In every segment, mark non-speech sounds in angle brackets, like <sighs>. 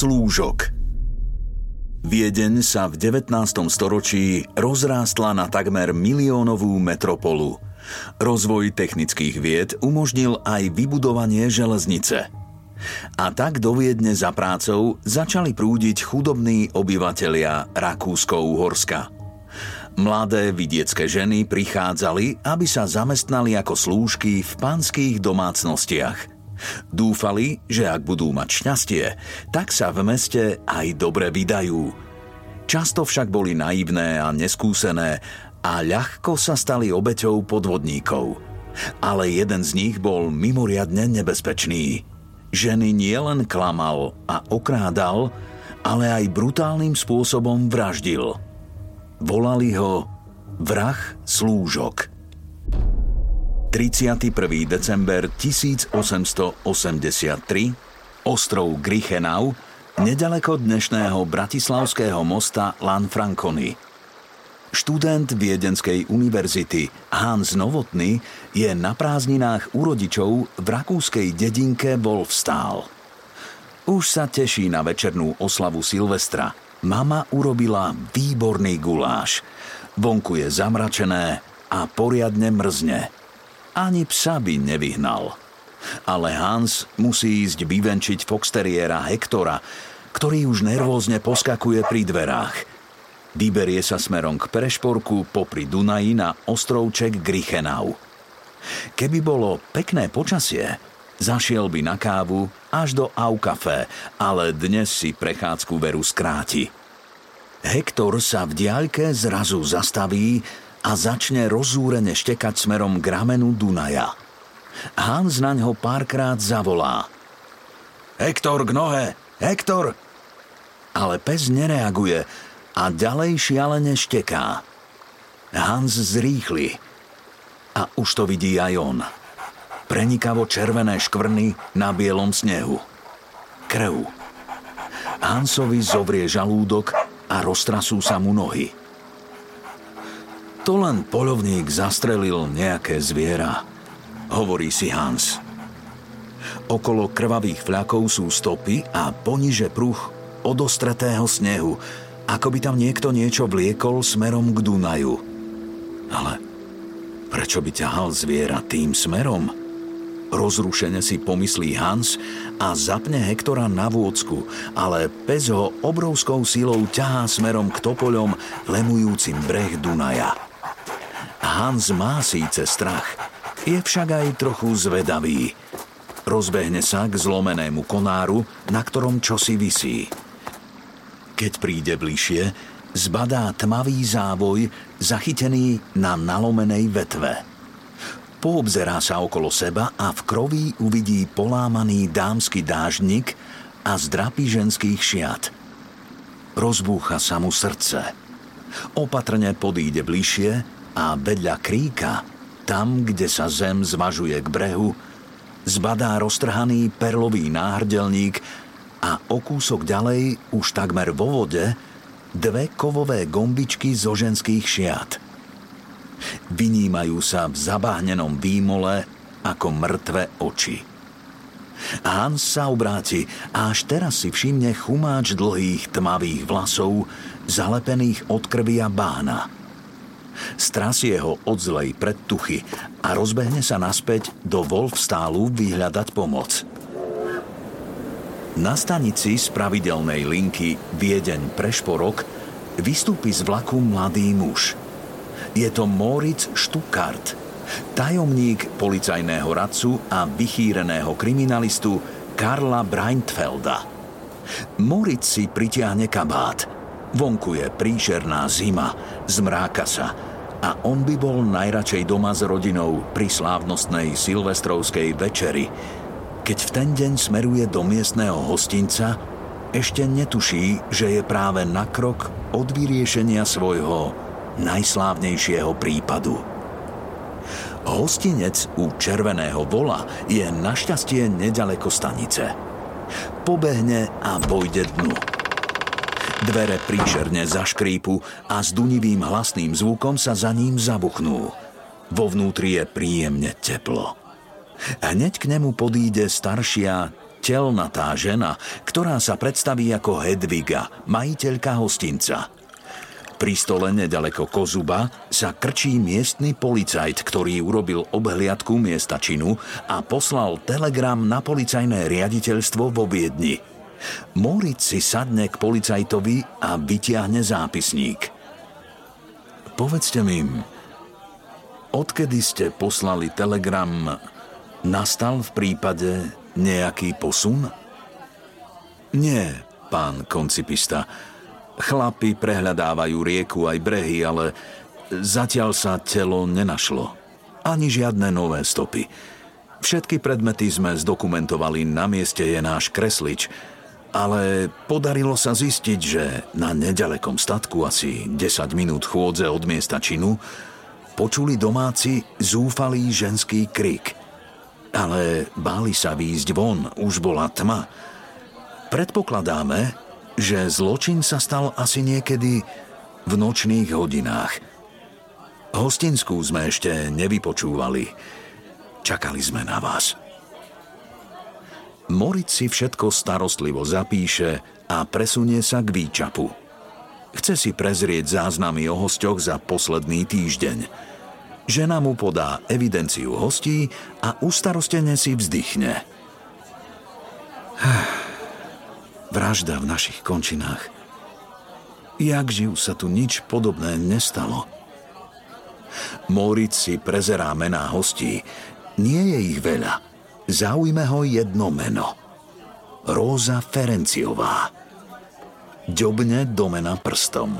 Slúžok Viedeň sa v 19. storočí rozrástla na takmer miliónovú metropolu. Rozvoj technických vied umožnil aj vybudovanie železnice. A tak do Viedne za prácou začali prúdiť chudobní obyvatelia Rakúsko-Uhorska. Mladé vidiecké ženy prichádzali, aby sa zamestnali ako slúžky v panských domácnostiach – Dúfali, že ak budú mať šťastie, tak sa v meste aj dobre vydajú. Často však boli naivné a neskúsené a ľahko sa stali obeťou podvodníkov. Ale jeden z nich bol mimoriadne nebezpečný. Ženy nielen klamal a okrádal, ale aj brutálnym spôsobom vraždil. Volali ho vrah slúžok. 31. december 1883, ostrov Grichenau, nedaleko dnešného bratislavského mosta Lanfranconi. Študent Viedenskej univerzity Hans Novotný je na prázdninách u rodičov v rakúskej dedinke Wolfstál. Už sa teší na večernú oslavu Silvestra. Mama urobila výborný guláš. Vonku je zamračené a poriadne mrzne ani psa by nevyhnal. Ale Hans musí ísť vyvenčiť foxteriéra Hektora, ktorý už nervózne poskakuje pri dverách. Vyberie sa smerom k Prešporku popri Dunaji na ostrovček Grichenau. Keby bolo pekné počasie, zašiel by na kávu až do Aukafe, ale dnes si prechádzku veru skráti. Hektor sa v diaľke zrazu zastaví a začne rozúrene štekať smerom k ramenu Dunaja. Hans na ňo párkrát zavolá. Hektor k nohe! Hektor! Ale pes nereaguje a ďalej šialene šteká. Hans zrýchli. A už to vidí aj on. Prenikavo červené škvrny na bielom snehu. Krv. Hansovi zovrie žalúdok a roztrasú sa mu nohy. To len polovník zastrelil nejaké zviera, hovorí si Hans. Okolo krvavých fľakov sú stopy a poniže pruh odostretého snehu, ako by tam niekto niečo vliekol smerom k Dunaju. Ale prečo by ťahal zviera tým smerom? Rozrušene si pomyslí Hans a zapne Hektora na vôcku, ale pes ho obrovskou silou ťahá smerom k topoľom lemujúcim breh Dunaja. Hans má síce strach, je však aj trochu zvedavý. Rozbehne sa k zlomenému konáru, na ktorom čosi visí. Keď príde bližšie, zbadá tmavý závoj zachytený na nalomenej vetve. Poobzerá sa okolo seba a v kroví uvidí polámaný dámsky dážnik a zdrapy ženských šiat. Rozbúcha sa mu srdce. Opatrne podíde bližšie a vedľa kríka, tam, kde sa zem zvažuje k brehu, zbadá roztrhaný perlový náhrdelník a o kúsok ďalej, už takmer vo vode, dve kovové gombičky zo ženských šiat. Vynímajú sa v zabahnenom výmole ako mŕtve oči. Hans sa obráti a až teraz si všimne chumáč dlhých tmavých vlasov, zalepených od krvi a bána. Strasie ho od zlej predtuchy a rozbehne sa naspäť do Wolfstálu vyhľadať pomoc. Na stanici z pravidelnej linky Viedeň Prešporok vystúpi z vlaku mladý muž. Je to Moritz Stuckart, tajomník policajného radcu a vychýreného kriminalistu Karla Breintfelda. Moritz si pritiahne kabát. Vonku je príšerná zima, zmráka sa a on by bol najradšej doma s rodinou pri slávnostnej silvestrovskej večeri, keď v ten deň smeruje do miestneho hostinca, ešte netuší, že je práve na krok od vyriešenia svojho najslávnejšieho prípadu. Hostinec u Červeného vola je našťastie nedaleko stanice. Pobehne a vojde dnu. Dvere príšerne zaškrípu a s dunivým hlasným zvukom sa za ním zabuchnú. Vo vnútri je príjemne teplo. Hneď k nemu podíde staršia, telnatá žena, ktorá sa predstaví ako Hedviga, majiteľka hostinca – pri stole nedaleko Kozuba sa krčí miestny policajt, ktorý urobil obhliadku miesta činu a poslal telegram na policajné riaditeľstvo vo Viedni. Moritz si sadne k policajtovi a vytiahne zápisník. Povedzte mi, odkedy ste poslali telegram, nastal v prípade nejaký posun? Nie, pán koncipista. Chlapi prehľadávajú rieku aj brehy, ale zatiaľ sa telo nenašlo. Ani žiadne nové stopy. Všetky predmety sme zdokumentovali, na mieste je náš kreslič, ale podarilo sa zistiť, že na nedalekom statku asi 10 minút chôdze od miesta činu počuli domáci zúfalý ženský krik. Ale báli sa výjsť von, už bola tma. Predpokladáme, že zločin sa stal asi niekedy v nočných hodinách. Hostinskú sme ešte nevypočúvali. Čakali sme na vás. Moritz si všetko starostlivo zapíše a presunie sa k výčapu. Chce si prezrieť záznamy o hostoch za posledný týždeň. Žena mu podá evidenciu hostí a ustarostene si vzdychne. <sighs> Vražda v našich končinách. Jak živ sa tu nič podobné nestalo. Moritz si prezerá mená hostí. Nie je ich veľa. Zaujme ho jedno meno. Róza Ferenciová. Ďobne domena prstom.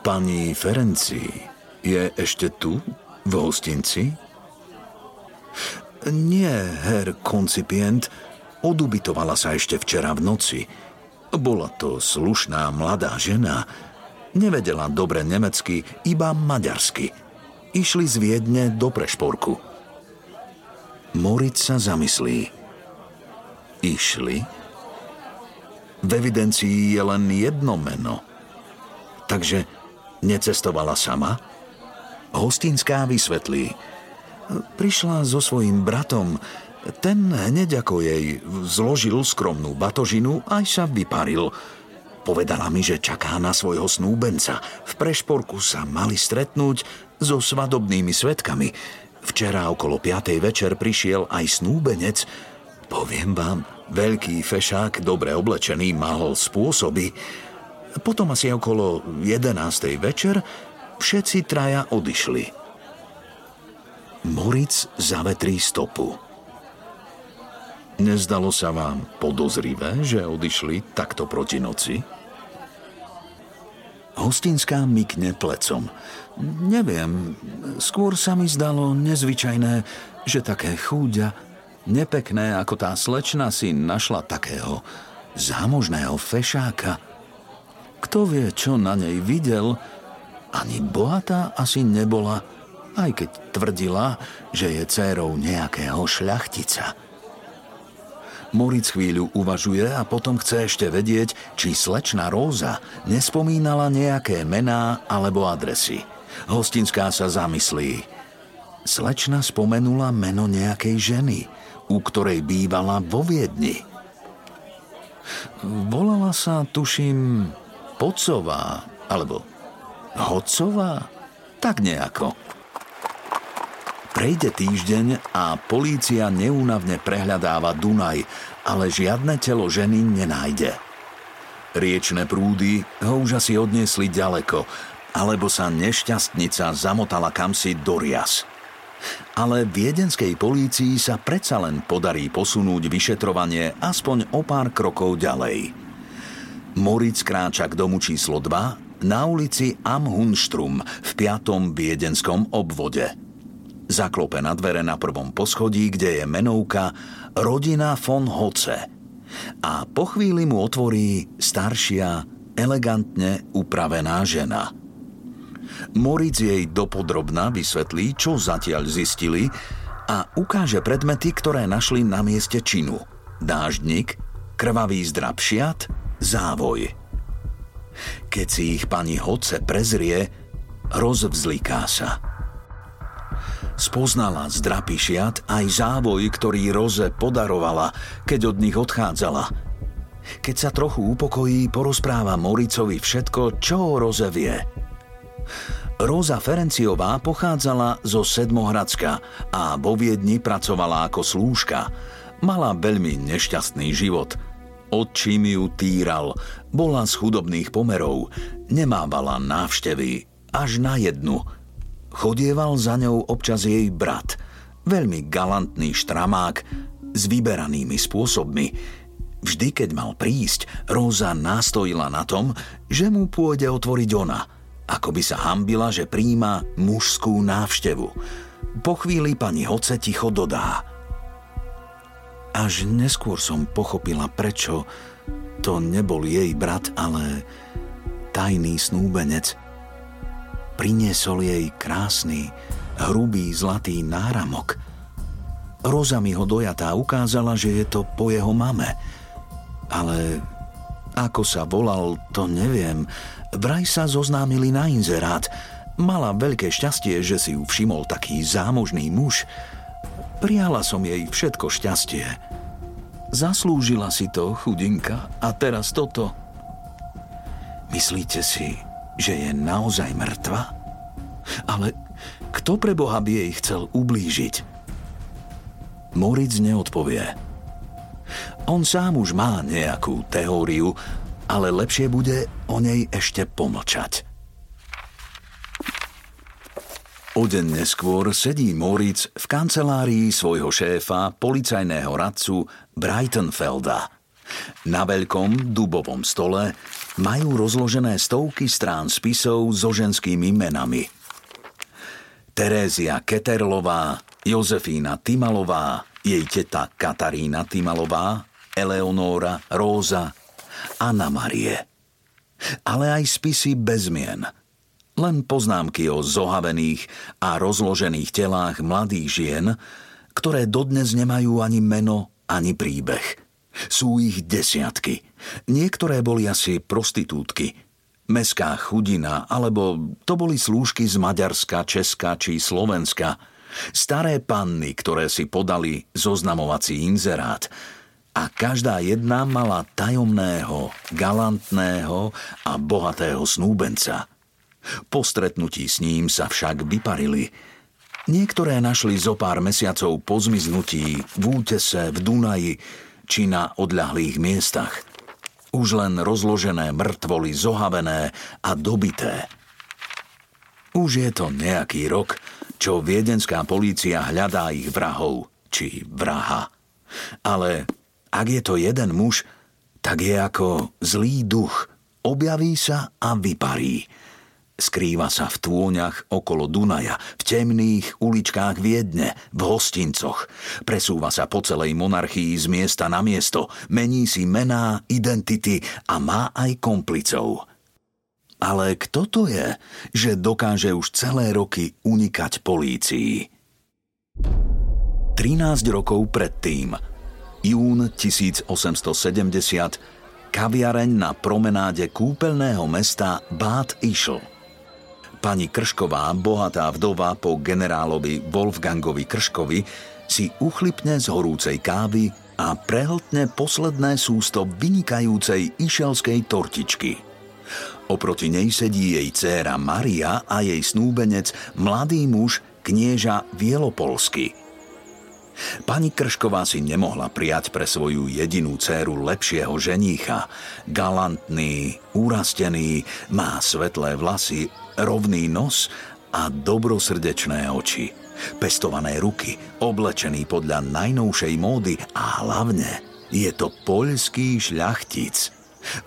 Pani Ferenci je ešte tu, v hostinci? Nie, her koncipient, Odubitovala sa ešte včera v noci. Bola to slušná mladá žena. Nevedela dobre nemecky, iba maďarsky. Išli z Viedne do Prešporku. Moritz sa zamyslí. Išli? V evidencii je len jedno meno. Takže necestovala sama? Hostinská vysvetlí. Prišla so svojím bratom, ten hneď ako jej zložil skromnú batožinu, aj sa vyparil. Povedala mi, že čaká na svojho snúbenca. V prešporku sa mali stretnúť so svadobnými svetkami. Včera okolo 5. večer prišiel aj snúbenec. Poviem vám, veľký fešák, dobre oblečený, mal spôsoby. Potom asi okolo 11. večer všetci traja odišli. Moritz zavetrí stopu. Nezdalo sa vám podozrivé, že odišli takto proti noci? Hostinská mykne plecom. Neviem, skôr sa mi zdalo nezvyčajné, že také chúďa, nepekné ako tá slečna si našla takého zámožného fešáka. Kto vie, čo na nej videl, ani bohatá asi nebola, aj keď tvrdila, že je dcérou nejakého šľachtica. Moritz chvíľu uvažuje a potom chce ešte vedieť, či slečna Róza nespomínala nejaké mená alebo adresy. Hostinská sa zamyslí. Slečna spomenula meno nejakej ženy, u ktorej bývala vo Viedni. Volala sa, tuším, Pocová, alebo Hocová? Tak nejako. Prejde týždeň a polícia neúnavne prehľadáva Dunaj, ale žiadne telo ženy nenájde. Riečne prúdy ho už asi odniesli ďaleko, alebo sa nešťastnica zamotala kamsi do rias. Ale viedenskej polícii sa predsa len podarí posunúť vyšetrovanie aspoň o pár krokov ďalej. Moritz kráča k domu číslo 2 na ulici Amhunstrum v 5. viedenskom obvode – Zaklope na dvere na prvom poschodí, kde je menovka Rodina von Hoce. A po chvíli mu otvorí staršia, elegantne upravená žena. Moritz jej dopodrobná vysvetlí, čo zatiaľ zistili a ukáže predmety, ktoré našli na mieste činu. Dáždnik, krvavý zdrab šiat, závoj. Keď si ich pani Hoce prezrie, rozvzliká sa – Spoznala zdrapy šiat aj závoj, ktorý Roze podarovala, keď od nich odchádzala. Keď sa trochu upokojí, porozpráva Moricovi všetko, čo o Roze vie. Róza Ferenciová pochádzala zo Sedmohradska a vo Viedni pracovala ako slúžka. Mala veľmi nešťastný život. Otčím ju týral, bola z chudobných pomerov, nemávala návštevy, až na jednu – Chodieval za ňou občas jej brat, veľmi galantný štramák s vyberanými spôsobmi. Vždy, keď mal prísť, Róza nástojila na tom, že mu pôjde otvoriť ona, ako by sa hambila, že príjma mužskú návštevu. Po chvíli pani Hoce ticho dodá. Až neskôr som pochopila, prečo to nebol jej brat, ale tajný snúbenec – priniesol jej krásny, hrubý zlatý náramok. Roza mi ho dojatá ukázala, že je to po jeho mame. Ale ako sa volal, to neviem. Vraj sa zoznámili na inzerát. Mala veľké šťastie, že si ju všimol taký zámožný muž. Prijala som jej všetko šťastie. Zaslúžila si to, chudinka, a teraz toto. Myslíte si, že je naozaj mŕtva? Ale kto pre Boha by jej chcel ublížiť? Moritz neodpovie. On sám už má nejakú teóriu, ale lepšie bude o nej ešte pomlčať. O deň neskôr sedí Moritz v kancelárii svojho šéfa, policajného radcu Brightonfelda. Na veľkom dubovom stole majú rozložené stovky strán spisov so ženskými menami. Terézia Keterlová, Jozefína Timalová, jej teta Katarína Timalová, Eleonóra, Róza, Anna Marie. Ale aj spisy bez mien. Len poznámky o zohavených a rozložených telách mladých žien, ktoré dodnes nemajú ani meno, ani príbeh. Sú ich desiatky – Niektoré boli asi prostitútky, meská chudina, alebo to boli slúžky z Maďarska, Česka či Slovenska. Staré panny, ktoré si podali zoznamovací inzerát. A každá jedna mala tajomného, galantného a bohatého snúbenca. Po stretnutí s ním sa však vyparili. Niektoré našli zo pár mesiacov po zmiznutí v útese, v Dunaji či na odľahlých miestach – už len rozložené mŕtvoly zohavené a dobité. Už je to nejaký rok, čo viedenská polícia hľadá ich vrahov, či vraha. Ale ak je to jeden muž, tak je ako zlý duch. Objaví sa a vyparí. Skrýva sa v tôňach okolo Dunaja, v temných uličkách Viedne, v hostincoch. Presúva sa po celej monarchii z miesta na miesto, mení si mená, identity a má aj komplicov. Ale kto to je, že dokáže už celé roky unikať polícii? 13 rokov predtým, jún 1870, kaviareň na promenáde kúpeľného mesta Bát Išl – Pani Kršková, bohatá vdova po generálovi Wolfgangovi Krškovi, si uchlipne z horúcej kávy a prehltne posledné sústo vynikajúcej išelskej tortičky. Oproti nej sedí jej dcéra Maria a jej snúbenec, mladý muž, knieža Vielopolsky. Pani Kršková si nemohla prijať pre svoju jedinú dceru lepšieho ženícha. Galantný, úrastený, má svetlé vlasy, rovný nos a dobrosrdečné oči. Pestované ruky, oblečený podľa najnovšej módy a hlavne je to poľský šľachtic.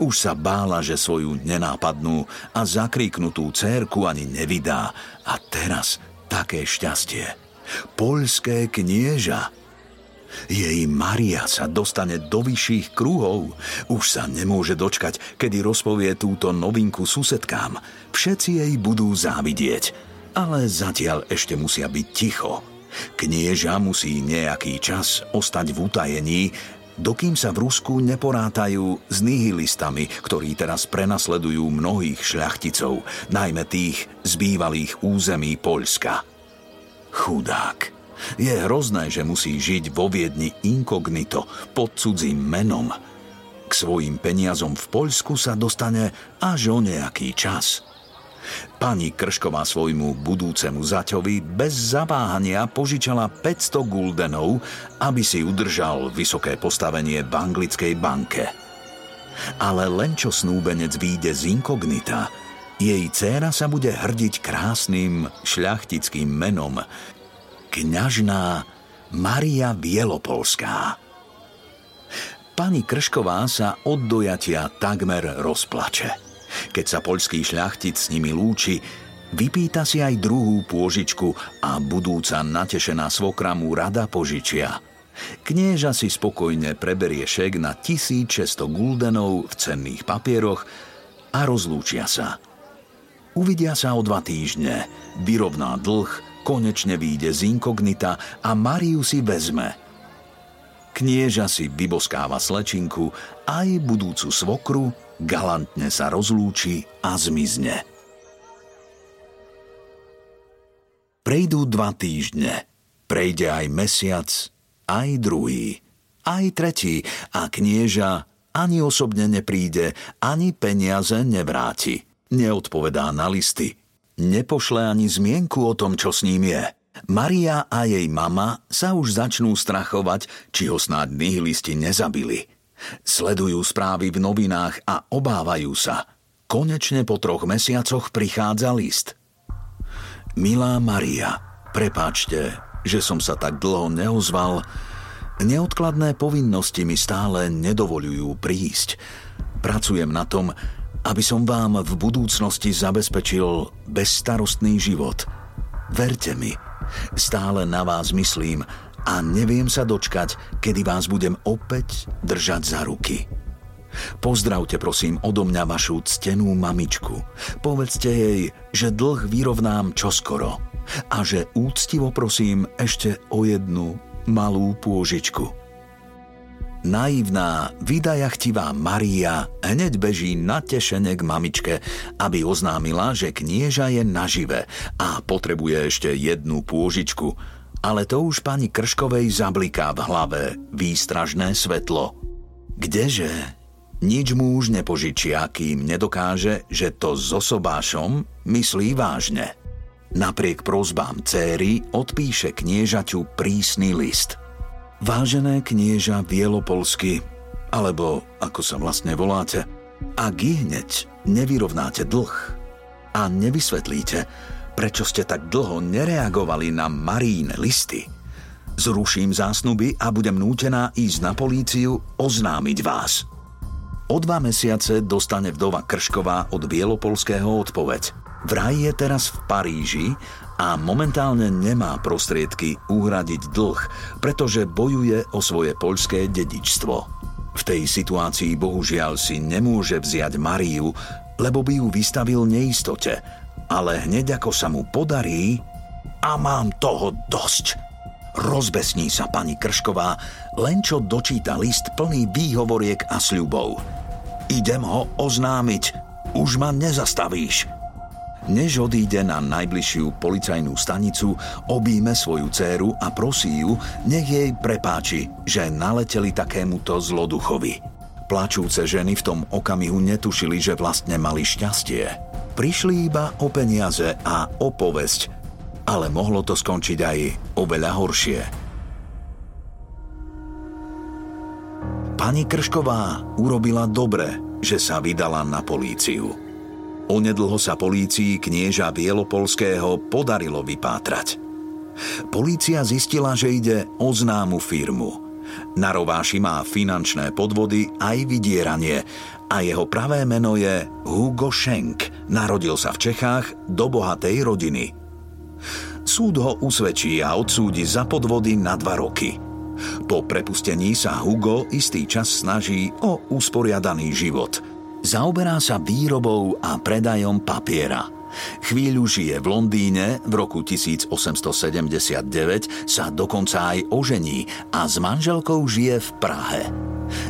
Už sa bála, že svoju nenápadnú a zakríknutú cérku ani nevydá. A teraz také šťastie. Poľské knieža. Jej Maria sa dostane do vyšších kruhov. Už sa nemôže dočkať, kedy rozpovie túto novinku susedkám. Všetci jej budú závidieť. Ale zatiaľ ešte musia byť ticho. Knieža musí nejaký čas ostať v utajení, dokým sa v Rusku neporátajú s nihilistami, ktorí teraz prenasledujú mnohých šľachticov, najmä tých z bývalých území Poľska. Chudák. Je hrozné, že musí žiť vo Viedni inkognito, pod cudzím menom. K svojim peniazom v Poľsku sa dostane až o nejaký čas – Pani Kršková svojmu budúcemu zaťovi bez zaváhania požičala 500 guldenov, aby si udržal vysoké postavenie v anglickej banke. Ale len čo snúbenec výjde z inkognita, jej dcéra sa bude hrdiť krásnym šľachtickým menom kňažná Maria Bielopolská. Pani Kršková sa od dojatia takmer rozplače. Keď sa poľský šľachtic s nimi lúči, vypýta si aj druhú pôžičku a budúca natešená svokra mu rada požičia. Knieža si spokojne preberie šek na 1600 guldenov v cenných papieroch a rozlúčia sa. Uvidia sa o dva týždne, vyrovná dlh, konečne vyjde z inkognita a Mariu si vezme – Knieža si vyboskáva slečinku aj budúcu svokru galantne sa rozlúči a zmizne. Prejdú dva týždne, prejde aj mesiac, aj druhý, aj tretí a knieža ani osobne nepríde, ani peniaze nevráti. Neodpovedá na listy. Nepošle ani zmienku o tom, čo s ním je. Maria a jej mama sa už začnú strachovať, či ho snáď nihilisti nezabili – Sledujú správy v novinách a obávajú sa. Konečne po troch mesiacoch prichádza list. Milá Maria, prepáčte, že som sa tak dlho neozval. Neodkladné povinnosti mi stále nedovolujú prísť. Pracujem na tom, aby som vám v budúcnosti zabezpečil bezstarostný život. Verte mi, stále na vás myslím a neviem sa dočkať, kedy vás budem opäť držať za ruky. Pozdravte prosím odo mňa vašu ctenú mamičku. Povedzte jej, že dlh vyrovnám čoskoro a že úctivo prosím ešte o jednu malú pôžičku. Naivná, vydajachtivá Maria hneď beží natešene k mamičke, aby oznámila, že knieža je nažive a potrebuje ešte jednu pôžičku – ale to už pani Krškovej zabliká v hlave výstražné svetlo. Kdeže? Nič mu už nepožičia, kým nedokáže, že to s osobášom myslí vážne. Napriek prozbám céry odpíše kniežaťu prísny list. Vážené knieža Bielopolsky, alebo ako sa vlastne voláte, ak hneď nevyrovnáte dlh a nevysvetlíte, prečo ste tak dlho nereagovali na maríne listy. Zruším zásnuby a budem nútená ísť na políciu oznámiť vás. O dva mesiace dostane vdova Kršková od Bielopolského odpoveď. Vraj je teraz v Paríži a momentálne nemá prostriedky uhradiť dlh, pretože bojuje o svoje poľské dedičstvo. V tej situácii bohužiaľ si nemôže vziať Mariu, lebo by ju vystavil neistote ale hneď ako sa mu podarí, a mám toho dosť. Rozbesní sa pani Kršková, len čo dočíta list plný výhovoriek a sľubov. Idem ho oznámiť, už ma nezastavíš. Než odíde na najbližšiu policajnú stanicu, obíme svoju dceru a prosí ju, nech jej prepáči, že naleteli takémuto zloduchovi. Plačúce ženy v tom okamihu netušili, že vlastne mali šťastie. Prišli iba o peniaze a o povesť, ale mohlo to skončiť aj oveľa horšie. Pani Kršková urobila dobre, že sa vydala na políciu. Onedlho sa polícii knieža Bielopolského podarilo vypátrať. Polícia zistila, že ide o známu firmu – na rováši má finančné podvody aj vydieranie a jeho pravé meno je Hugo Schenk. Narodil sa v Čechách do bohatej rodiny. Súd ho usvedčí a odsúdi za podvody na dva roky. Po prepustení sa Hugo istý čas snaží o usporiadaný život. Zaoberá sa výrobou a predajom papiera – Chvíľu žije v Londýne, v roku 1879 sa dokonca aj ožení a s manželkou žije v Prahe.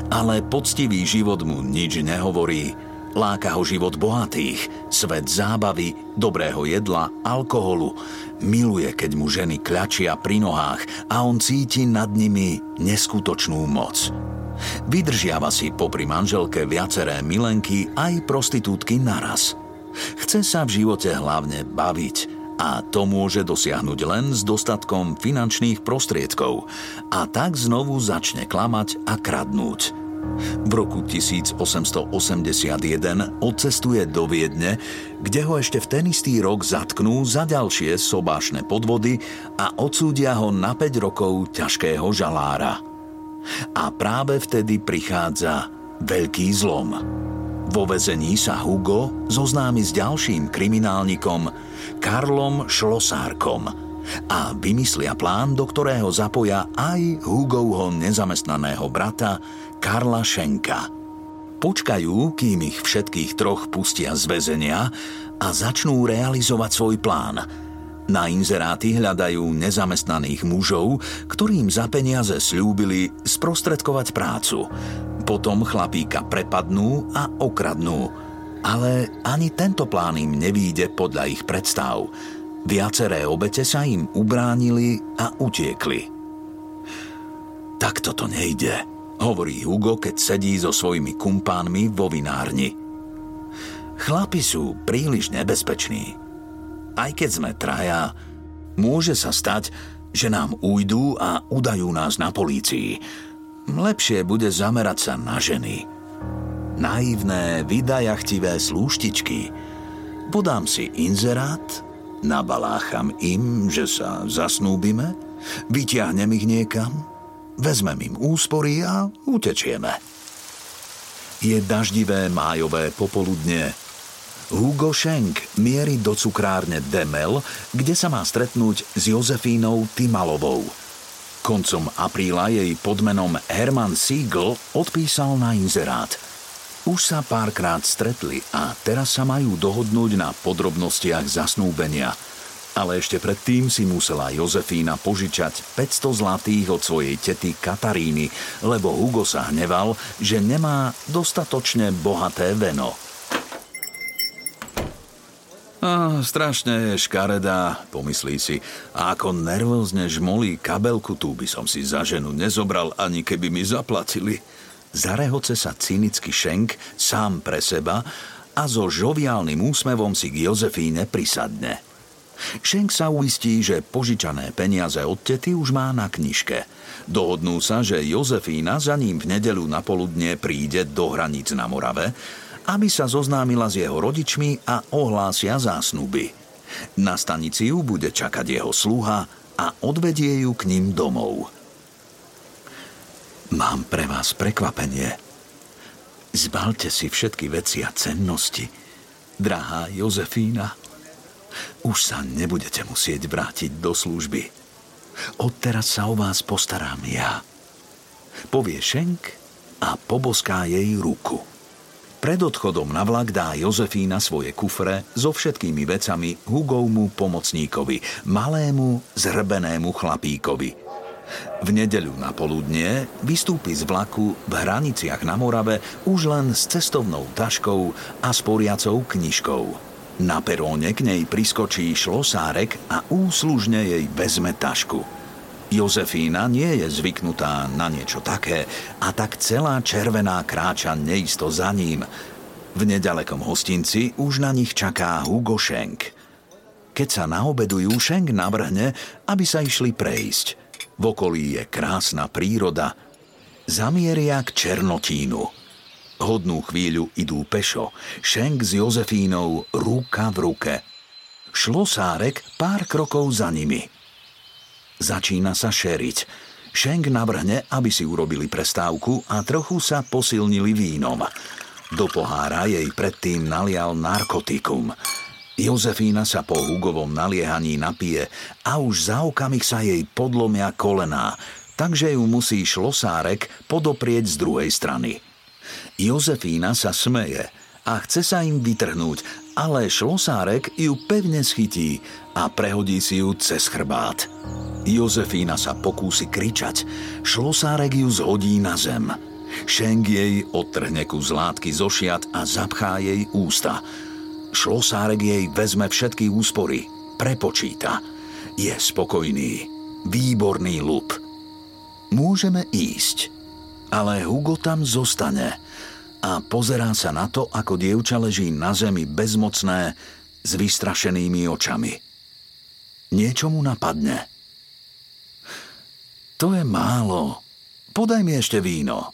Ale poctivý život mu nič nehovorí. Láka ho život bohatých, svet zábavy, dobrého jedla, alkoholu. Miluje, keď mu ženy kľačia pri nohách a on cíti nad nimi neskutočnú moc. Vydržiava si popri manželke viaceré milenky aj prostitútky naraz – Chce sa v živote hlavne baviť a to môže dosiahnuť len s dostatkom finančných prostriedkov a tak znovu začne klamať a kradnúť. V roku 1881 odcestuje do Viedne, kde ho ešte v ten istý rok zatknú za ďalšie sobášne podvody a odsúdia ho na 5 rokov ťažkého žalára. A práve vtedy prichádza veľký zlom. Vo vezení sa Hugo zoznámi s ďalším kriminálnikom Karlom Šlosárkom a vymyslia plán, do ktorého zapoja aj Hugovho nezamestnaného brata Karla Šenka. Počkajú, kým ich všetkých troch pustia z väzenia a začnú realizovať svoj plán – na inzeráty hľadajú nezamestnaných mužov, ktorým za peniaze slúbili sprostredkovať prácu. Potom chlapíka prepadnú a okradnú. Ale ani tento plán im nevíde podľa ich predstav. Viaceré obete sa im ubránili a utiekli. Takto to nejde, hovorí Hugo, keď sedí so svojimi kumpánmi vo vinárni. Chlapi sú príliš nebezpeční. Aj keď sme traja, môže sa stať, že nám ujdú a udajú nás na polícii – Lepšie bude zamerať sa na ženy. Naivné, vydajachtivé slúštičky. Podám si inzerát, nabalácham im, že sa zasnúbime, vyťahnem ich niekam, vezmem im úspory a utečieme. Je daždivé májové popoludne. Hugo Schenk mierí do cukrárne Demel, kde sa má stretnúť s Jozefínou Timalovou – Koncom apríla jej pod menom Herman Siegel odpísal na inzerát. Už sa párkrát stretli a teraz sa majú dohodnúť na podrobnostiach zasnúbenia. Ale ešte predtým si musela Jozefína požičať 500 zlatých od svojej tety Kataríny, lebo Hugo sa hneval, že nemá dostatočne bohaté veno – a strašne je škaredá, pomyslí si. A ako nervózne žmolí kabelku, tu by som si za ženu nezobral, ani keby mi zaplatili. Zarehoce sa cynický Šenk sám pre seba a so žoviálnym úsmevom si k Jozefíne prisadne. Šenk sa uistí, že požičané peniaze od tety už má na knižke. Dohodnú sa, že Jozefína za ním v nedelu na poludne príde do hraníc na Morave aby sa zoznámila s jeho rodičmi a ohlásia zásnuby. Na stanici ju bude čakať jeho sluha a odvedie ju k ním domov. Mám pre vás prekvapenie. Zbalte si všetky veci a cennosti, drahá Jozefína. Už sa nebudete musieť vrátiť do služby. Odteraz sa o vás postarám ja. Povie Šenk a poboská jej ruku. Pred odchodom na vlak dá Jozefína svoje kufre so všetkými vecami Hugovmu pomocníkovi, malému zhrbenému chlapíkovi. V nedeľu na poludnie vystúpi z vlaku v hraniciach na Morave už len s cestovnou taškou a sporiacou knižkou. Na peróne k nej priskočí šlosárek a úslužne jej vezme tašku. Jozefína nie je zvyknutá na niečo také a tak celá červená kráča neisto za ním. V nedalekom hostinci už na nich čaká Hugo Schenk. Keď sa naobedujú, Schenk navrhne, aby sa išli prejsť. V okolí je krásna príroda. Zamieria k Černotínu. Hodnú chvíľu idú pešo. Schenk s Jozefínou ruka v ruke. Šlosárek pár krokov za nimi – Začína sa šeriť. Schenk navrhne, aby si urobili prestávku a trochu sa posilnili vínom. Do pohára jej predtým nalial narkotikum. Jozefína sa po Hugovom naliehaní napije a už za okamih sa jej podlomia kolená, takže ju musí šlosárek podoprieť z druhej strany. Jozefína sa smeje a chce sa im vytrhnúť, ale šlosárek ju pevne schytí a prehodí si ju cez chrbát. Jozefína sa pokúsi kričať. Šlosárek ju zhodí na zem. Šeng jej odtrhne kus látky zo šiat a zapchá jej ústa. Šlosárek jej vezme všetky úspory. Prepočíta. Je spokojný. Výborný lup. Môžeme ísť. Ale Hugo tam zostane a pozerá sa na to, ako dievča leží na zemi bezmocné s vystrašenými očami. Niečo mu napadne – to je málo. Podaj mi ešte víno.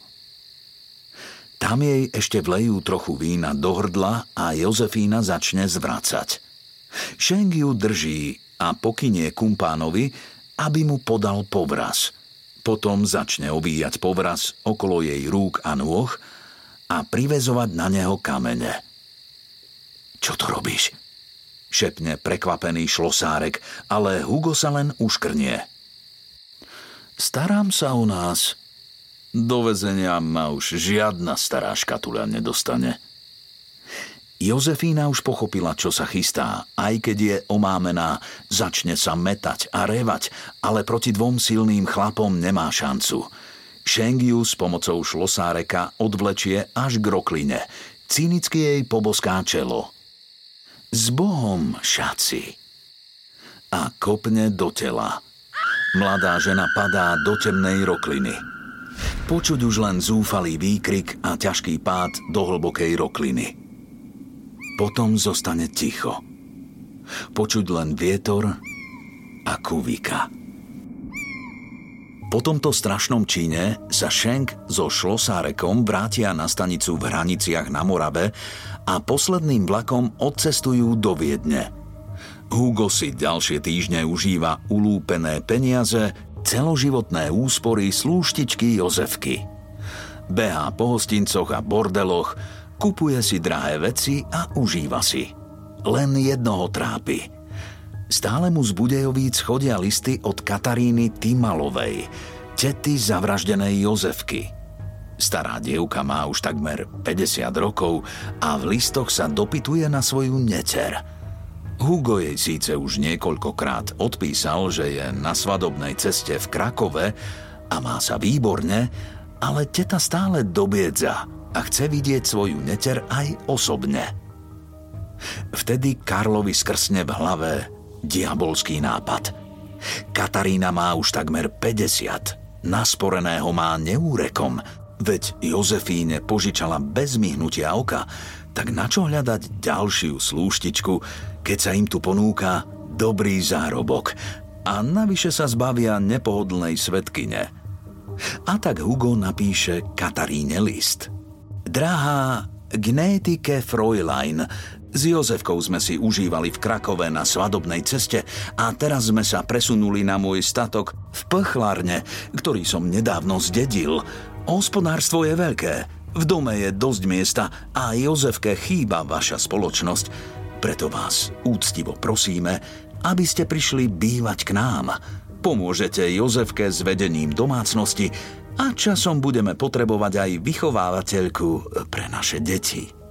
Tam jej ešte vlejú trochu vína do hrdla a Jozefína začne zvracať. Šeng ju drží a pokynie kumpánovi, aby mu podal povraz. Potom začne ovíjať povraz okolo jej rúk a nôh a privezovať na neho kamene. Čo to robíš? Šepne prekvapený šlosárek, ale Hugo sa len uškrnie. Starám sa o nás. Do vezenia ma už žiadna stará škatuľa nedostane. Jozefína už pochopila, čo sa chystá. Aj keď je omámená, začne sa metať a revať, ale proti dvom silným chlapom nemá šancu. Šengiu s pomocou šlosáreka odvlečie až k rokline. Cynicky jej poboská čelo. S Bohom, šaci! A kopne do tela – Mladá žena padá do temnej rokliny. Počuť už len zúfalý výkrik a ťažký pád do hlbokej rokliny. Potom zostane ticho. Počuť len vietor a kuvika. Po tomto strašnom čine sa Schenk so Šlosárekom vrátia na stanicu v Hraniciach na Morave a posledným vlakom odcestujú do Viedne – Hugo si ďalšie týždne užíva ulúpené peniaze, celoživotné úspory slúštičky Jozefky. Behá po hostincoch a bordeloch, kupuje si drahé veci a užíva si. Len jednoho trápi. Stále mu z Budejovíc chodia listy od Kataríny Timalovej, tety zavraždenej Jozefky. Stará dievka má už takmer 50 rokov a v listoch sa dopituje na svoju neter – Hugo jej síce už niekoľkokrát odpísal, že je na svadobnej ceste v Krakove a má sa výborne, ale teta stále dobiedza a chce vidieť svoju neter aj osobne. Vtedy Karlovi skrsne v hlave diabolský nápad. Katarína má už takmer 50, nasporeného má neúrekom, veď Jozefíne požičala bez myhnutia oka, tak na čo hľadať ďalšiu slúštičku, keď sa im tu ponúka dobrý zárobok a navyše sa zbavia nepohodlnej svetkyne. A tak Hugo napíše Kataríne list. Drahá Gnetike Fräulein, s Jozefkou sme si užívali v Krakove na svadobnej ceste a teraz sme sa presunuli na môj statok v Pchlárne, ktorý som nedávno zdedil. Hospodárstvo je veľké, v dome je dosť miesta a Jozefke chýba vaša spoločnosť. Preto vás úctivo prosíme, aby ste prišli bývať k nám. Pomôžete Jozefke s vedením domácnosti a časom budeme potrebovať aj vychovávateľku pre naše deti.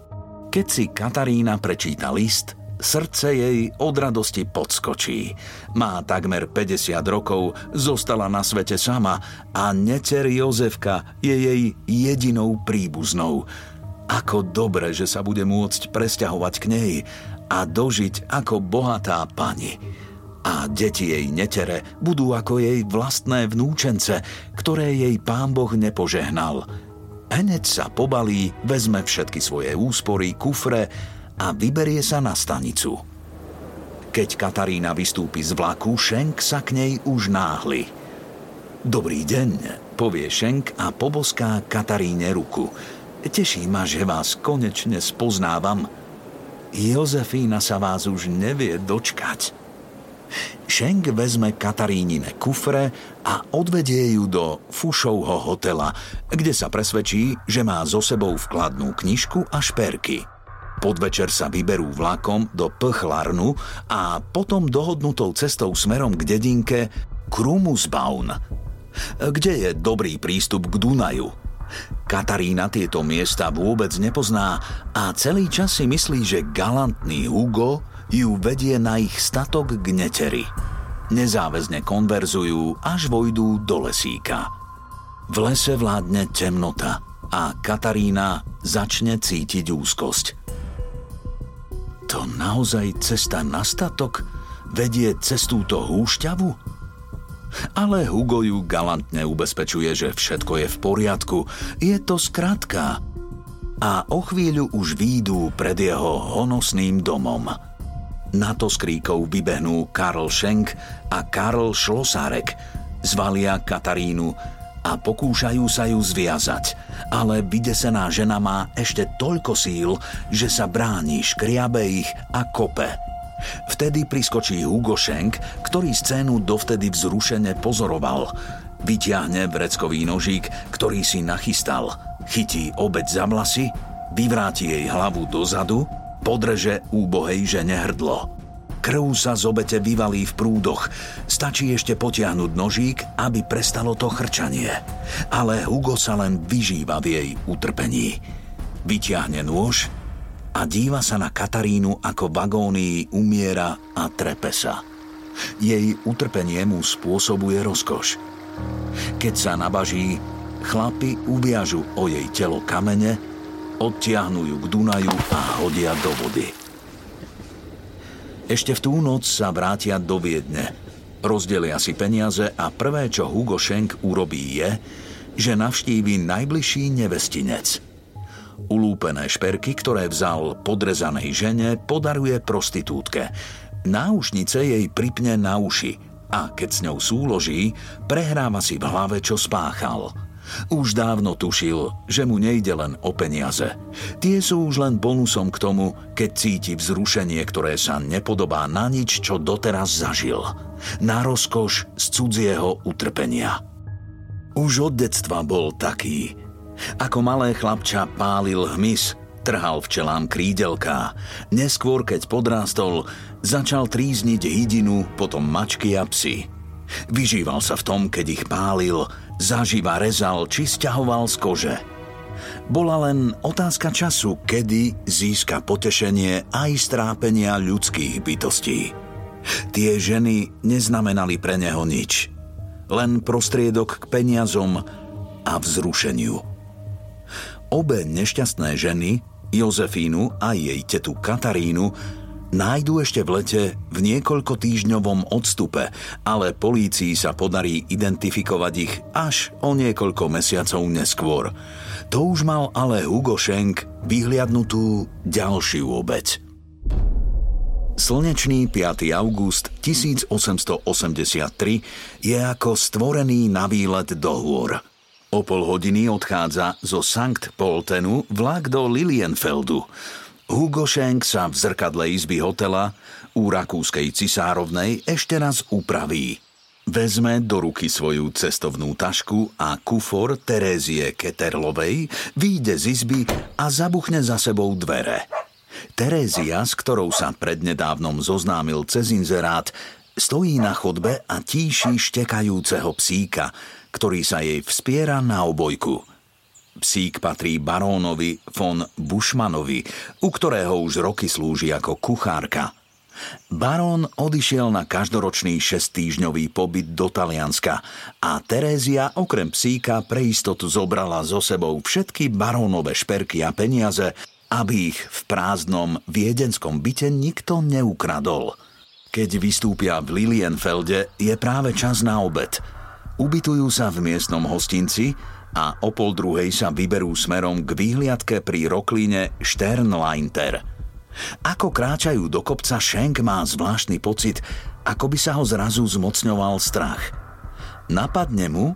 Keď si Katarína prečíta list, Srdce jej od radosti podskočí. Má takmer 50 rokov, zostala na svete sama a neter Jozefka je jej jedinou príbuznou. Ako dobre, že sa bude môcť presťahovať k nej a dožiť ako bohatá pani. a deti jej netere budú ako jej vlastné vnúčence, ktoré jej pán Boh nepožehnal. Hneď sa pobalí, vezme všetky svoje úspory, kufre a vyberie sa na stanicu. Keď Katarína vystúpi z vlaku, Šenk sa k nej už náhli. Dobrý deň, povie Šenk a poboská Kataríne ruku. Teší ma, že vás konečne spoznávam. Jozefína sa vás už nevie dočkať. Šenk vezme Katarínine kufre a odvedie ju do Fušovho hotela, kde sa presvedčí, že má so sebou vkladnú knižku a šperky. Podvečer sa vyberú vlakom do Pchlarnu a potom dohodnutou cestou smerom k dedinke Krumusbaun, kde je dobrý prístup k Dunaju. Katarína tieto miesta vôbec nepozná a celý čas si myslí, že galantný Hugo ju vedie na ich statok k neteri. Nezáväzne konverzujú, až vojdú do lesíka. V lese vládne temnota a Katarína začne cítiť úzkosť. To naozaj cesta na statok vedie cez túto húšťavu? Ale Hugo ju galantne ubezpečuje, že všetko je v poriadku. Je to skratka. A o chvíľu už výjdú pred jeho honosným domom. Na to s kríkov vybehnú Karl Schenk a Karl Šlosárek. Zvalia Katarínu a pokúšajú sa ju zviazať, ale vydesená žena má ešte toľko síl, že sa bráni, škriabe ich a kope. Vtedy priskočí Hugo Schenk, ktorý scénu dovtedy vzrušene pozoroval. Vyťahne vreckový nožík, ktorý si nachystal. Chytí obeď za vlasy, vyvráti jej hlavu dozadu podreže úbohej žene hrdlo. Krv sa z obete vyvalí v prúdoch. Stačí ešte potiahnuť nožík, aby prestalo to chrčanie. Ale Hugo sa len vyžíva v jej utrpení. Vyťahne nôž a díva sa na Katarínu ako vagónii umiera a trepe sa. Jej utrpenie mu spôsobuje rozkoš. Keď sa nabaží, chlapi uviažu o jej telo kamene odtiahnu ju k Dunaju a hodia do vody. Ešte v tú noc sa vrátia do Viedne. Rozdelia si peniaze a prvé, čo Hugo Schenk urobí je, že navštíví najbližší nevestinec. Ulúpené šperky, ktoré vzal podrezanej žene, podaruje prostitútke. Náušnice jej pripne na uši a keď s ňou súloží, prehráva si v hlave, čo spáchal – už dávno tušil, že mu nejde len o peniaze. Tie sú už len bonusom k tomu, keď cíti vzrušenie, ktoré sa nepodobá na nič, čo doteraz zažil. Na rozkoš z cudzieho utrpenia. Už od detstva bol taký. Ako malé chlapča pálil hmyz, trhal včelám krídelká. Neskôr, keď podrástol, začal trízniť hydinu, potom mačky a psy. Vyžíval sa v tom, keď ich pálil, zaživa rezal či stiahoval z kože. Bola len otázka času, kedy získa potešenie aj strápenia ľudských bytostí. Tie ženy neznamenali pre neho nič. Len prostriedok k peniazom a vzrušeniu. Obe nešťastné ženy, Jozefínu a jej tetu Katarínu, nájdu ešte v lete v niekoľko týždňovom odstupe, ale polícii sa podarí identifikovať ich až o niekoľko mesiacov neskôr. To už mal ale Hugo Schenk vyhliadnutú ďalšiu obeď. Slnečný 5. august 1883 je ako stvorený na výlet do hôr. O pol hodiny odchádza zo Sankt Poltenu vlak do Lilienfeldu. Hugo Schenk sa v zrkadle izby hotela u rakúskej cisárovnej ešte raz upraví. Vezme do ruky svoju cestovnú tašku a kufor Terézie Keterlovej výjde z izby a zabuchne za sebou dvere. Terézia, s ktorou sa prednedávnom zoznámil cez inzerát, stojí na chodbe a tíši štekajúceho psíka, ktorý sa jej vspiera na obojku – Psík patrí barónovi von Bušmanovi, u ktorého už roky slúži ako kuchárka. Barón odišiel na každoročný šestýžňový pobyt do Talianska a Terézia okrem psíka pre istotu zobrala so sebou všetky barónové šperky a peniaze, aby ich v prázdnom viedenskom byte nikto neukradol. Keď vystúpia v Lilienfelde, je práve čas na obed. Ubytujú sa v miestnom hostinci a o pol druhej sa vyberú smerom k výhliadke pri roklíne Sternleinter. Ako kráčajú do kopca, Schenk má zvláštny pocit, ako by sa ho zrazu zmocňoval strach. Napadne mu,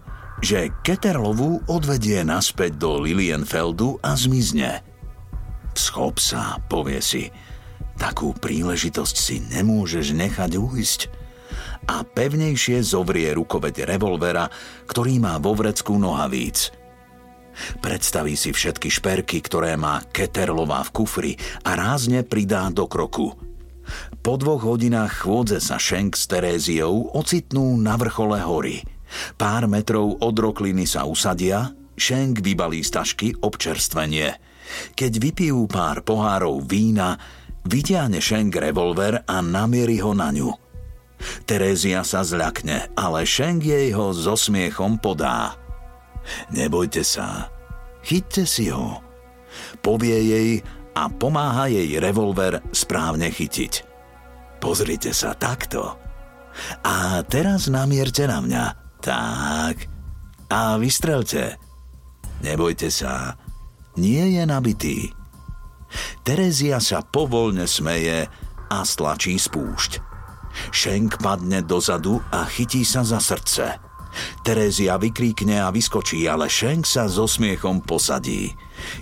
že Keterlovu odvedie naspäť do Lilienfeldu a zmizne. Schop sa, povie si. Takú príležitosť si nemôžeš nechať ujsť. A pevnejšie zovrie rukoveď revolvera, ktorý má vo vrecku nohavíc. Predstaví si všetky šperky, ktoré má Keterlová v kufri a rázne pridá do kroku. Po dvoch hodinách chôdze sa Šenk s Teréziou ocitnú na vrchole hory – Pár metrov od rokliny sa usadia, Šenk vybalí z tašky občerstvenie. Keď vypijú pár pohárov vína, vyťahne Šenk revolver a namierí ho na ňu. Terézia sa zľakne, ale Šenk jej ho so smiechom podá. Nebojte sa, chyťte si ho. Povie jej a pomáha jej revolver správne chytiť. Pozrite sa takto. A teraz namierte na mňa. Tak. A vystrelte. Nebojte sa. Nie je nabitý. Terezia sa povolne smeje a stlačí spúšť. Šenk padne dozadu a chytí sa za srdce. Terézia vykríkne a vyskočí, ale Šenk sa so smiechom posadí.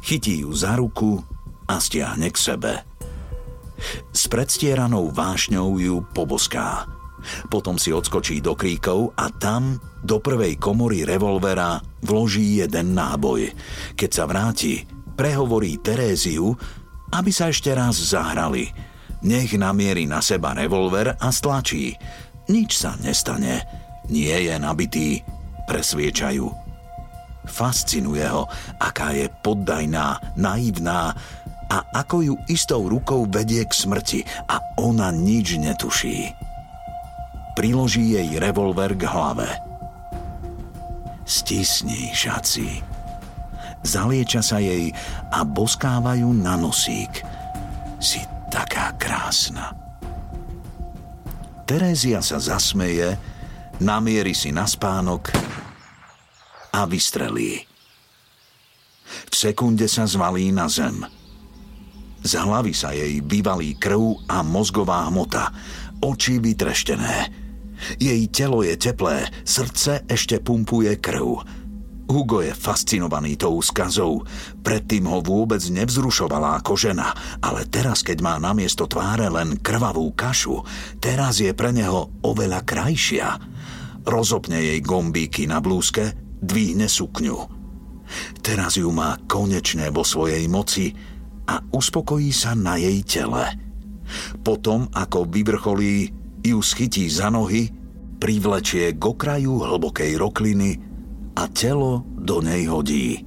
Chytí ju za ruku a stiahne k sebe. S predstieranou vášňou ju poboská. Potom si odskočí do kríkov a tam do prvej komory revolvera vloží jeden náboj. Keď sa vráti, prehovorí Teréziu, aby sa ešte raz zahrali. Nech namierí na seba revolver a stlačí. Nič sa nestane. Nie je nabitý. Presviečajú. Fascinuje ho, aká je poddajná, naivná a ako ju istou rukou vedie k smrti a ona nič netuší priloží jej revolver k hlave. Stisni, šaci. Zalieča sa jej a boskávajú na nosík. Si taká krásna. Terézia sa zasmeje, namierí si na spánok a vystrelí. V sekunde sa zvalí na zem. Z hlavy sa jej vyvalí krv a mozgová hmota, oči vytreštené. Jej telo je teplé, srdce ešte pumpuje krv. Hugo je fascinovaný tou skazou. Predtým ho vôbec nevzrušovala ako žena, ale teraz, keď má namiesto tváre len krvavú kašu, teraz je pre neho oveľa krajšia. Rozopne jej gombíky na blúzke, dvíhne sukňu. Teraz ju má konečne vo svojej moci a uspokojí sa na jej tele. Potom, ako vyvrcholí, ju schytí za nohy, privlečie k okraju hlbokej rokliny a telo do nej hodí.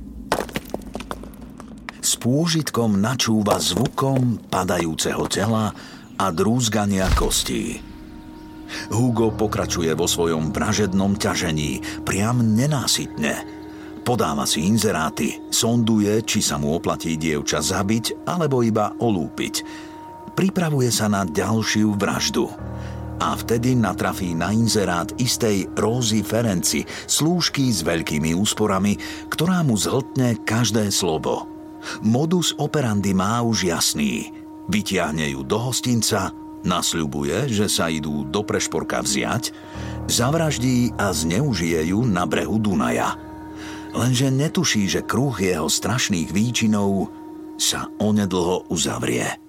S pôžitkom načúva zvukom padajúceho tela a drúzgania kostí. Hugo pokračuje vo svojom vražednom ťažení, priam nenásytne. Podáva si inzeráty, sonduje, či sa mu oplatí dievča zabiť alebo iba olúpiť. Pripravuje sa na ďalšiu vraždu a vtedy natrafí na inzerát istej Rózy Ferenci, slúžky s veľkými úsporami, ktorá mu zhltne každé slovo. Modus operandi má už jasný. Vytiahne ju do hostinca, nasľubuje, že sa idú do Prešporka vziať, zavraždí a zneužije ju na brehu Dunaja. Lenže netuší, že kruh jeho strašných výčinov sa onedlho uzavrie.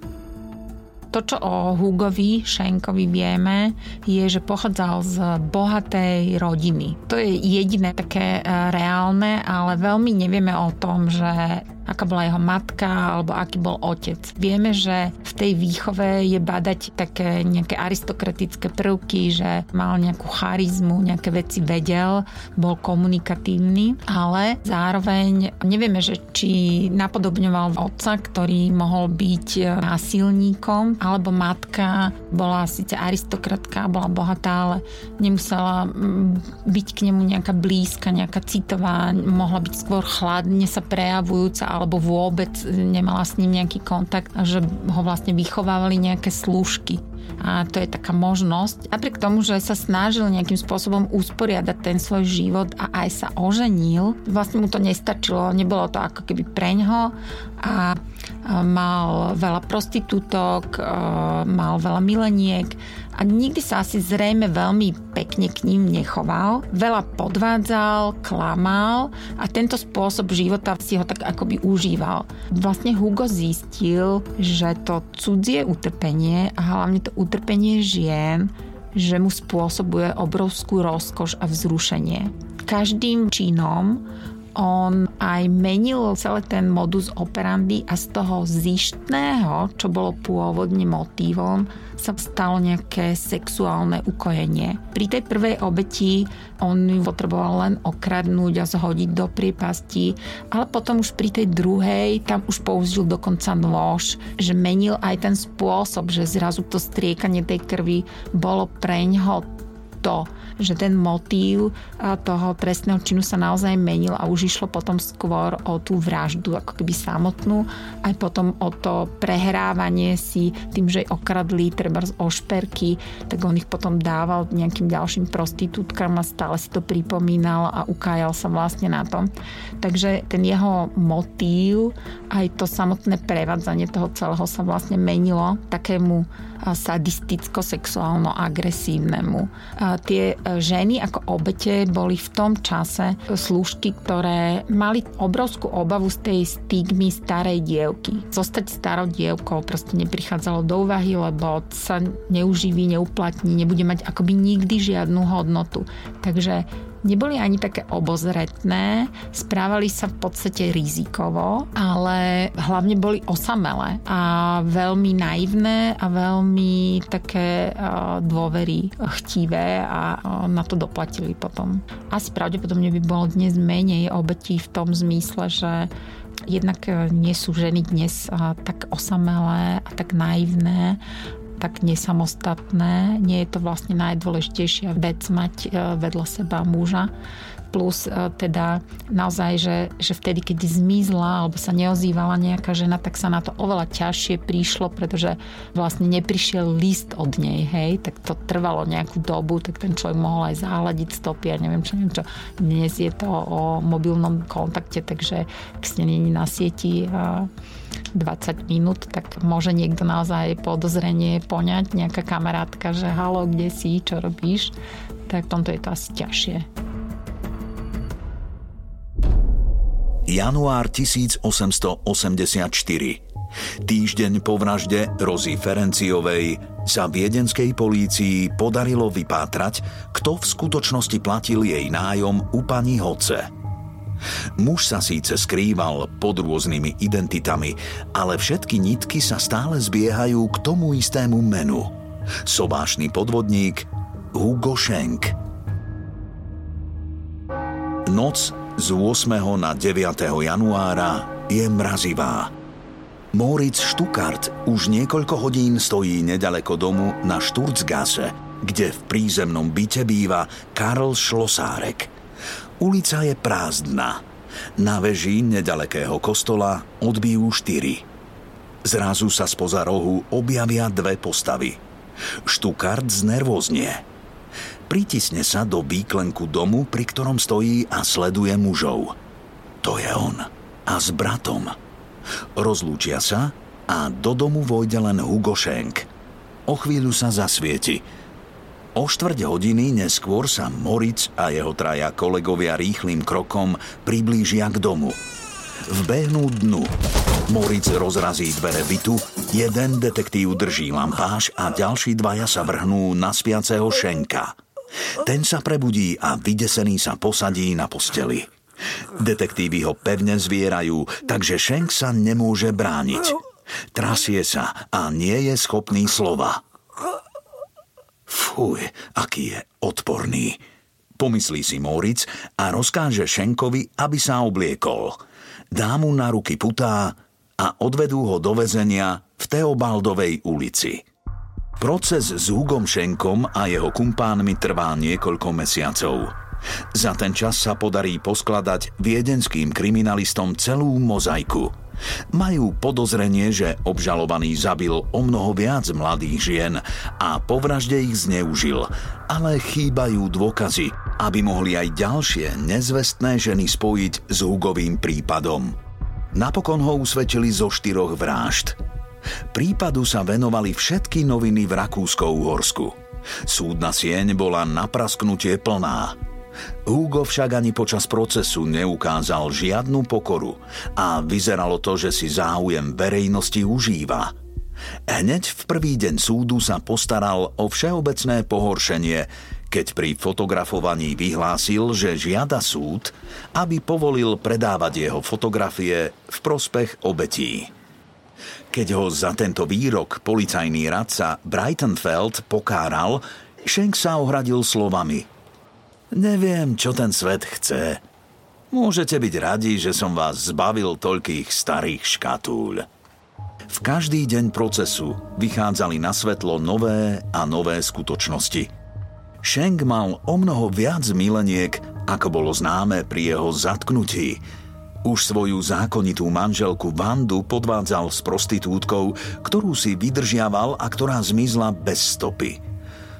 To, čo o Hugovi Šenkovi vieme, je, že pochádzal z bohatej rodiny. To je jediné také e, reálne, ale veľmi nevieme o tom, že aká bola jeho matka alebo aký bol otec. Vieme, že v tej výchove je badať také nejaké aristokratické prvky, že mal nejakú charizmu, nejaké veci vedel, bol komunikatívny, ale zároveň nevieme, že či napodobňoval otca, ktorý mohol byť násilníkom, alebo matka bola síce aristokratka, bola bohatá, ale nemusela mm, byť k nemu nejaká blízka, nejaká citová, mohla byť skôr chladne sa prejavujúca alebo vôbec nemala s ním nejaký kontakt a že ho vlastne vychovávali nejaké slúžky. A to je taká možnosť. Napriek tomu, že sa snažil nejakým spôsobom usporiadať ten svoj život a aj sa oženil, vlastne mu to nestačilo, nebolo to ako keby preňho a mal veľa prostitútok, mal veľa mileniek a nikdy sa asi zrejme veľmi pekne k ním nechoval. Veľa podvádzal, klamal a tento spôsob života si ho tak akoby užíval. Vlastne Hugo zistil, že to cudzie utrpenie a hlavne to utrpenie žien že mu spôsobuje obrovskú rozkoš a vzrušenie. Každým činom on aj menil celý ten modus operandi a z toho zištného, čo bolo pôvodne motívom, sa stalo nejaké sexuálne ukojenie. Pri tej prvej obeti on ju potreboval len okradnúť a zhodiť do priepasti, ale potom už pri tej druhej tam už použil dokonca nôž, že menil aj ten spôsob, že zrazu to striekanie tej krvi bolo preňho to, že ten motív toho trestného činu sa naozaj menil a už išlo potom skôr o tú vraždu, ako keby samotnú, aj potom o to prehrávanie si tým, že okradli treba z ošperky, tak on ich potom dával nejakým ďalším prostitútkam a stále si to pripomínal a ukájal sa vlastne na tom. Takže ten jeho motív, aj to samotné prevádzanie toho celého sa vlastne menilo takému sadisticko-sexuálno-agresívnemu. Tie ženy ako obete boli v tom čase služky, ktoré mali obrovskú obavu z tej stigmy starej dievky. Zostať starou dievkou proste neprichádzalo do úvahy, lebo sa neuživí, neuplatní, nebude mať akoby nikdy žiadnu hodnotu. Takže neboli ani také obozretné, správali sa v podstate rizikovo, ale hlavne boli osamelé a veľmi naivné a veľmi také dôvery chtivé a na to doplatili potom. Asi pravdepodobne by bolo dnes menej obetí v tom zmysle, že jednak nie sú ženy dnes tak osamelé a tak naivné tak nesamostatné. Nie je to vlastne najdôležitejšia vec mať e, vedľa seba muža. Plus e, teda naozaj, že, že vtedy, keď zmizla alebo sa neozývala nejaká žena, tak sa na to oveľa ťažšie prišlo, pretože vlastne neprišiel list od nej, hej, tak to trvalo nejakú dobu, tak ten človek mohol aj zahľadiť stopy a neviem čo, neviem čo. Dnes je to o mobilnom kontakte, takže ak není na sieti 20 minút, tak môže niekto naozaj podozrenie poňať, nejaká kamarátka, že halo, kde si, čo robíš, tak v tomto je to asi ťažšie. Január 1884 Týždeň po vražde Rozy Ferenciovej sa viedenskej polícii podarilo vypátrať, kto v skutočnosti platil jej nájom u pani Hoce. Muž sa síce skrýval pod rôznymi identitami, ale všetky nitky sa stále zbiehajú k tomu istému menu. Sobášny podvodník Hugo Schenk. Noc z 8. na 9. januára je mrazivá. Moritz Stuckart už niekoľko hodín stojí nedaleko domu na Sturzgasse, kde v prízemnom byte býva Karl Šlosárek – Ulica je prázdna. Na veži nedalekého kostola odbijú štyri. Zrazu sa spoza rohu objavia dve postavy. Štukard znervoznie. Pritisne sa do výklenku domu, pri ktorom stojí a sleduje mužov. To je on. A s bratom. Rozlúčia sa a do domu vojde len Hugo Schenk. O chvíľu sa zasvieti – O štvrť hodiny neskôr sa Moritz a jeho traja kolegovia rýchlým krokom priblížia k domu. Vbehnú dnu. Moritz rozrazí dvere bytu, jeden detektív drží lampáš a ďalší dvaja sa vrhnú na spiaceho Šenka. Ten sa prebudí a vydesený sa posadí na posteli. Detektívy ho pevne zvierajú, takže Šenk sa nemôže brániť. Trasie sa a nie je schopný slova. Fuj, aký je odporný. Pomyslí si Moritz a rozkáže Šenkovi, aby sa obliekol. Dá mu na ruky putá a odvedú ho do väzenia v Teobaldovej ulici. Proces s Hugom Šenkom a jeho kumpánmi trvá niekoľko mesiacov. Za ten čas sa podarí poskladať viedenským kriminalistom celú mozaiku – Majú podozrenie, že obžalovaný zabil o mnoho viac mladých žien a po vražde ich zneužil, ale chýbajú dôkazy, aby mohli aj ďalšie nezvestné ženy spojiť s Hugovým prípadom. Napokon ho usvedčili zo štyroch vražd. Prípadu sa venovali všetky noviny v Rakúsko-Uhorsku. Súdna sieň bola na prasknutie plná. Hugo však ani počas procesu neukázal žiadnu pokoru a vyzeralo to, že si záujem verejnosti užíva. Hneď v prvý deň súdu sa postaral o všeobecné pohoršenie, keď pri fotografovaní vyhlásil, že žiada súd, aby povolil predávať jeho fotografie v prospech obetí. Keď ho za tento výrok policajný radca Brightonfeld pokáral, Schenk sa ohradil slovami – Neviem, čo ten svet chce. Môžete byť radi, že som vás zbavil toľkých starých škatúľ. V každý deň procesu vychádzali na svetlo nové a nové skutočnosti. Schenk mal o mnoho viac mileniek, ako bolo známe pri jeho zatknutí. Už svoju zákonitú manželku Vandu podvádzal s prostitútkou, ktorú si vydržiaval a ktorá zmizla bez stopy –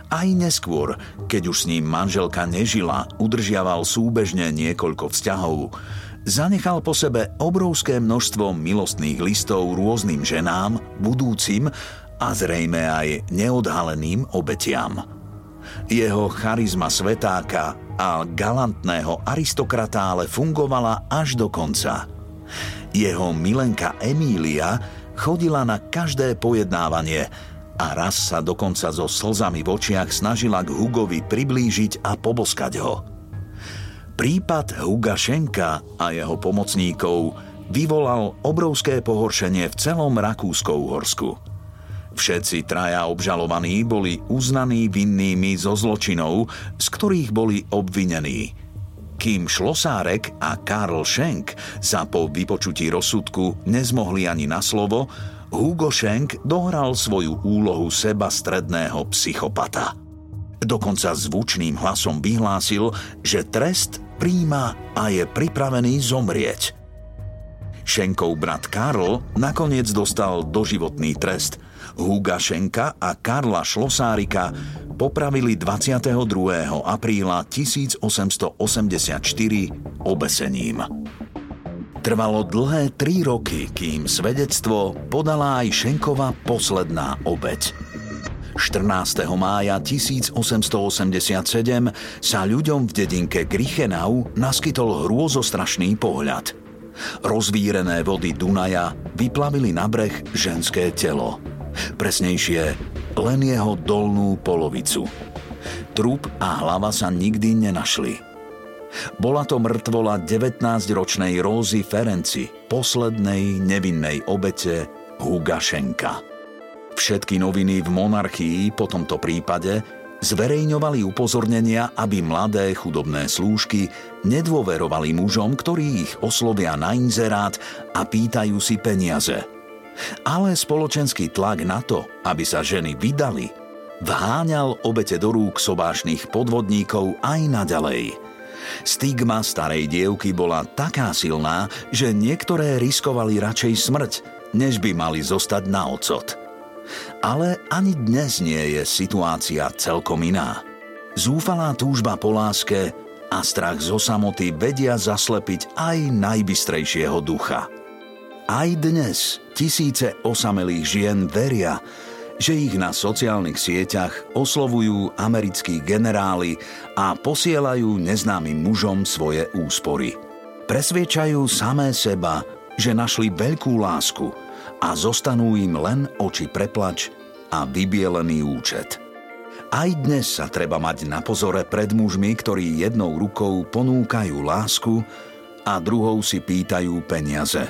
aj neskôr, keď už s ním manželka nežila, udržiaval súbežne niekoľko vzťahov. Zanechal po sebe obrovské množstvo milostných listov rôznym ženám, budúcim a zrejme aj neodhaleným obetiam. Jeho charizma svetáka a galantného aristokrata ale fungovala až do konca. Jeho milenka Emília chodila na každé pojednávanie – a raz sa dokonca so slzami v očiach snažila k Hugovi priblížiť a poboskať ho. Prípad Huga Šenka a jeho pomocníkov vyvolal obrovské pohoršenie v celom Rakúsko-Uhorsku. Všetci traja obžalovaní boli uznaní vinnými zo zločinov, z ktorých boli obvinení. Kým Šlosárek a Karl Schenk sa po vypočutí rozsudku nezmohli ani na slovo, Hugo Schenk dohral svoju úlohu seba stredného psychopata. Dokonca zvučným hlasom vyhlásil, že trest príjma a je pripravený zomrieť. Šenkov brat Karl nakoniec dostal doživotný trest. Huga Šenka a Karla Šlosárika popravili 22. apríla 1884 obesením. Trvalo dlhé tri roky, kým svedectvo podala aj Šenkova posledná obeď. 14. mája 1887 sa ľuďom v dedinke Grichenau naskytol hrôzostrašný pohľad. Rozvírené vody Dunaja vyplavili na breh ženské telo. Presnejšie, len jeho dolnú polovicu. Trup a hlava sa nikdy nenašli – bola to mŕtvola 19-ročnej Rózy Ferenci, poslednej nevinnej obete Hugašenka. Všetky noviny v monarchii po tomto prípade zverejňovali upozornenia, aby mladé chudobné slúžky nedôverovali mužom, ktorí ich oslovia na inzerát a pýtajú si peniaze. Ale spoločenský tlak na to, aby sa ženy vydali, vháňal obete do rúk sobášnych podvodníkov aj naďalej – Stigma starej dievky bola taká silná, že niektoré riskovali radšej smrť, než by mali zostať na ocot. Ale ani dnes nie je situácia celkom iná. Zúfalá túžba po láske a strach zo samoty vedia zaslepiť aj najbystrejšieho ducha. Aj dnes tisíce osamelých žien veria, že ich na sociálnych sieťach oslovujú americkí generáli a posielajú neznámym mužom svoje úspory. Presviečajú samé seba, že našli veľkú lásku a zostanú im len oči preplač a vybielený účet. Aj dnes sa treba mať na pozore pred mužmi, ktorí jednou rukou ponúkajú lásku a druhou si pýtajú peniaze.